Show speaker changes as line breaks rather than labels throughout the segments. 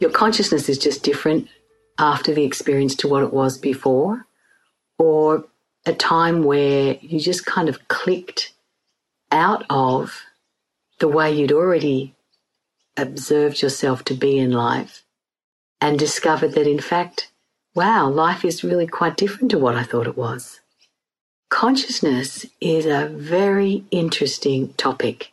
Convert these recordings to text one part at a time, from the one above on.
your consciousness is just different after the experience to what it was before, or a time where you just kind of clicked out of the way you'd already observed yourself to be in life and discovered that, in fact, wow, life is really quite different to what I thought it was. Consciousness is a very interesting topic.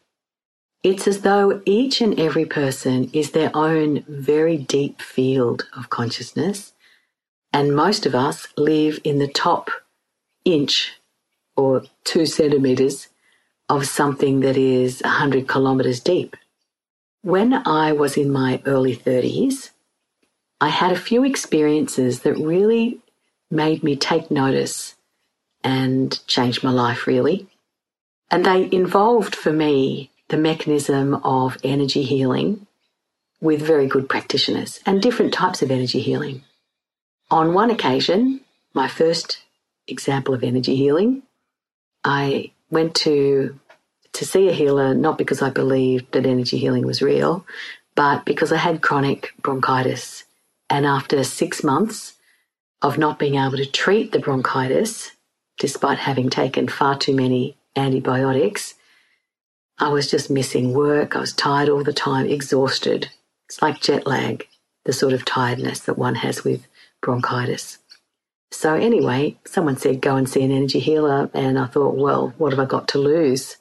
It's as though each and every person is their own very deep field of consciousness, and most of us live in the top inch or two centimeters of something that is 100 kilometers deep. When I was in my early 30s, I had a few experiences that really made me take notice and change my life, really. And they involved for me the mechanism of energy healing with very good practitioners and different types of energy healing. On one occasion, my first example of energy healing, I went to to see a healer not because I believed that energy healing was real, but because I had chronic bronchitis. And after six months of not being able to treat the bronchitis, despite having taken far too many antibiotics, I was just missing work. I was tired all the time, exhausted. It's like jet lag, the sort of tiredness that one has with bronchitis. So, anyway, someone said, go and see an energy healer. And I thought, well, what have I got to lose?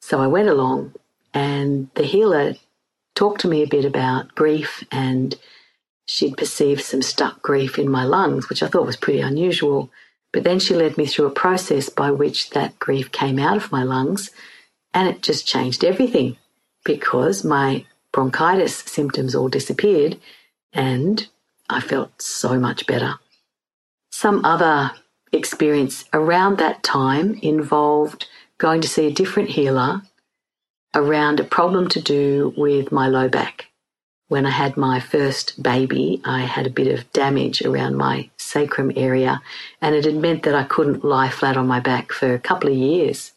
So I went along, and the healer talked to me a bit about grief, and she'd perceived some stuck grief in my lungs, which I thought was pretty unusual. But then she led me through a process by which that grief came out of my lungs and it just changed everything because my bronchitis symptoms all disappeared and I felt so much better. Some other experience around that time involved going to see a different healer around a problem to do with my low back. When I had my first baby, I had a bit of damage around my sacrum area, and it had meant that I couldn't lie flat on my back for a couple of years.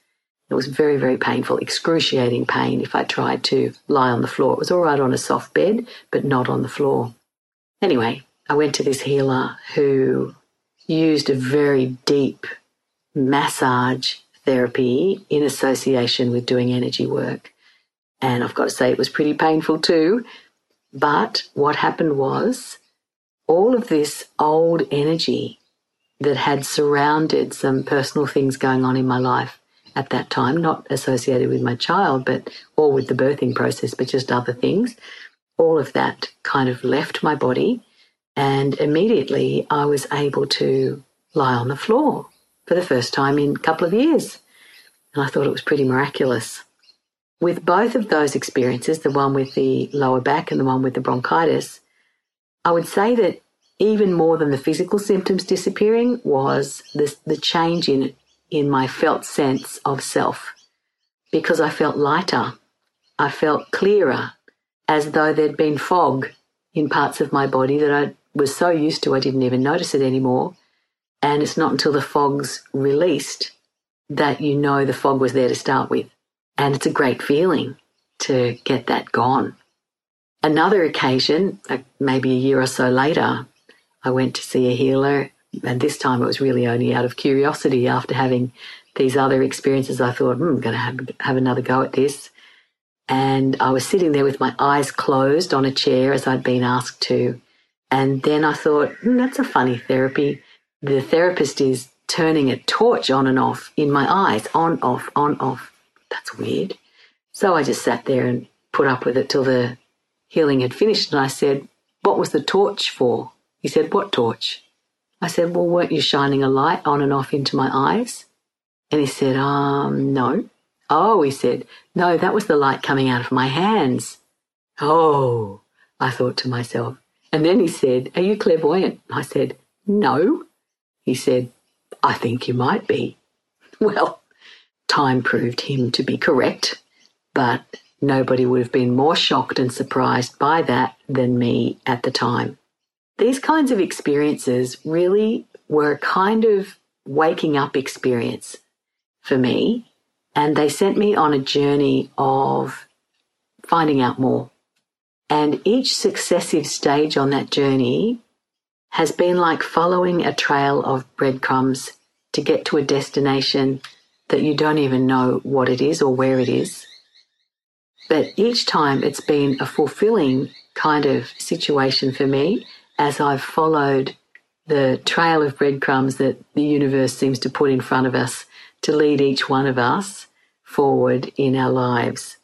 It was very, very painful, excruciating pain if I tried to lie on the floor. It was all right on a soft bed, but not on the floor. Anyway, I went to this healer who used a very deep massage therapy in association with doing energy work. And I've got to say, it was pretty painful too. But what happened was all of this old energy that had surrounded some personal things going on in my life at that time, not associated with my child, but or with the birthing process, but just other things. All of that kind of left my body, and immediately I was able to lie on the floor for the first time in a couple of years. And I thought it was pretty miraculous. With both of those experiences, the one with the lower back and the one with the bronchitis, I would say that even more than the physical symptoms disappearing was the, the change in in my felt sense of self because I felt lighter. I felt clearer, as though there'd been fog in parts of my body that I was so used to I didn't even notice it anymore. And it's not until the fog's released that you know the fog was there to start with. And it's a great feeling to get that gone. Another occasion, uh, maybe a year or so later, I went to see a healer and this time it was really only out of curiosity after having these other experiences. I thought, hmm, I'm going to have, have another go at this. And I was sitting there with my eyes closed on a chair as I'd been asked to. And then I thought, hmm, that's a funny therapy. The therapist is turning a torch on and off in my eyes, on, off, on, off. That's weird. So I just sat there and put up with it till the healing had finished. And I said, What was the torch for? He said, What torch? I said, Well, weren't you shining a light on and off into my eyes? And he said, Um, no. Oh, he said, No, that was the light coming out of my hands. Oh, I thought to myself, And then he said, Are you clairvoyant? I said, No. He said, I think you might be. Well, time proved him to be correct, but nobody would have been more shocked and surprised by that than me at the time. These kinds of experiences really were a kind of waking up experience for me, and they sent me on a journey of finding out more. And each successive stage on that journey has been like following a trail of breadcrumbs to get to a destination that you don't even know what it is or where it is. But each time it's been a fulfilling kind of situation for me as I've followed the trail of breadcrumbs that the universe seems to put in front of us to lead each one of us forward in our lives.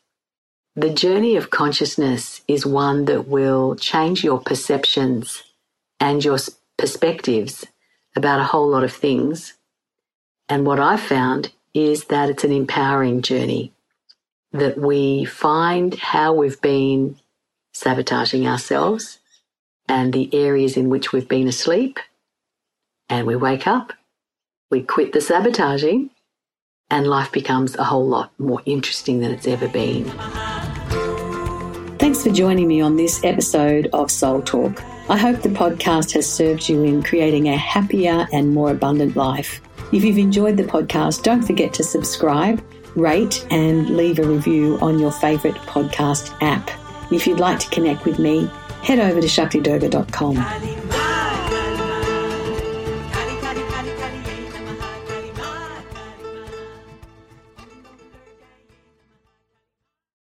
The journey of consciousness is one that will change your perceptions and your perspectives about a whole lot of things and what I've found is that it's an empowering journey, that we find how we've been sabotaging ourselves and the areas in which we've been asleep, and we wake up, we quit the sabotaging, and life becomes a whole lot more interesting than it's ever been. Thanks for joining me on this episode of Soul Talk. I hope the podcast has served you in creating a happier and more abundant life. If you've enjoyed the podcast, don't forget to subscribe, rate, and leave a review on your favourite podcast app. If you'd like to connect with me, head over to shaktidurga.com.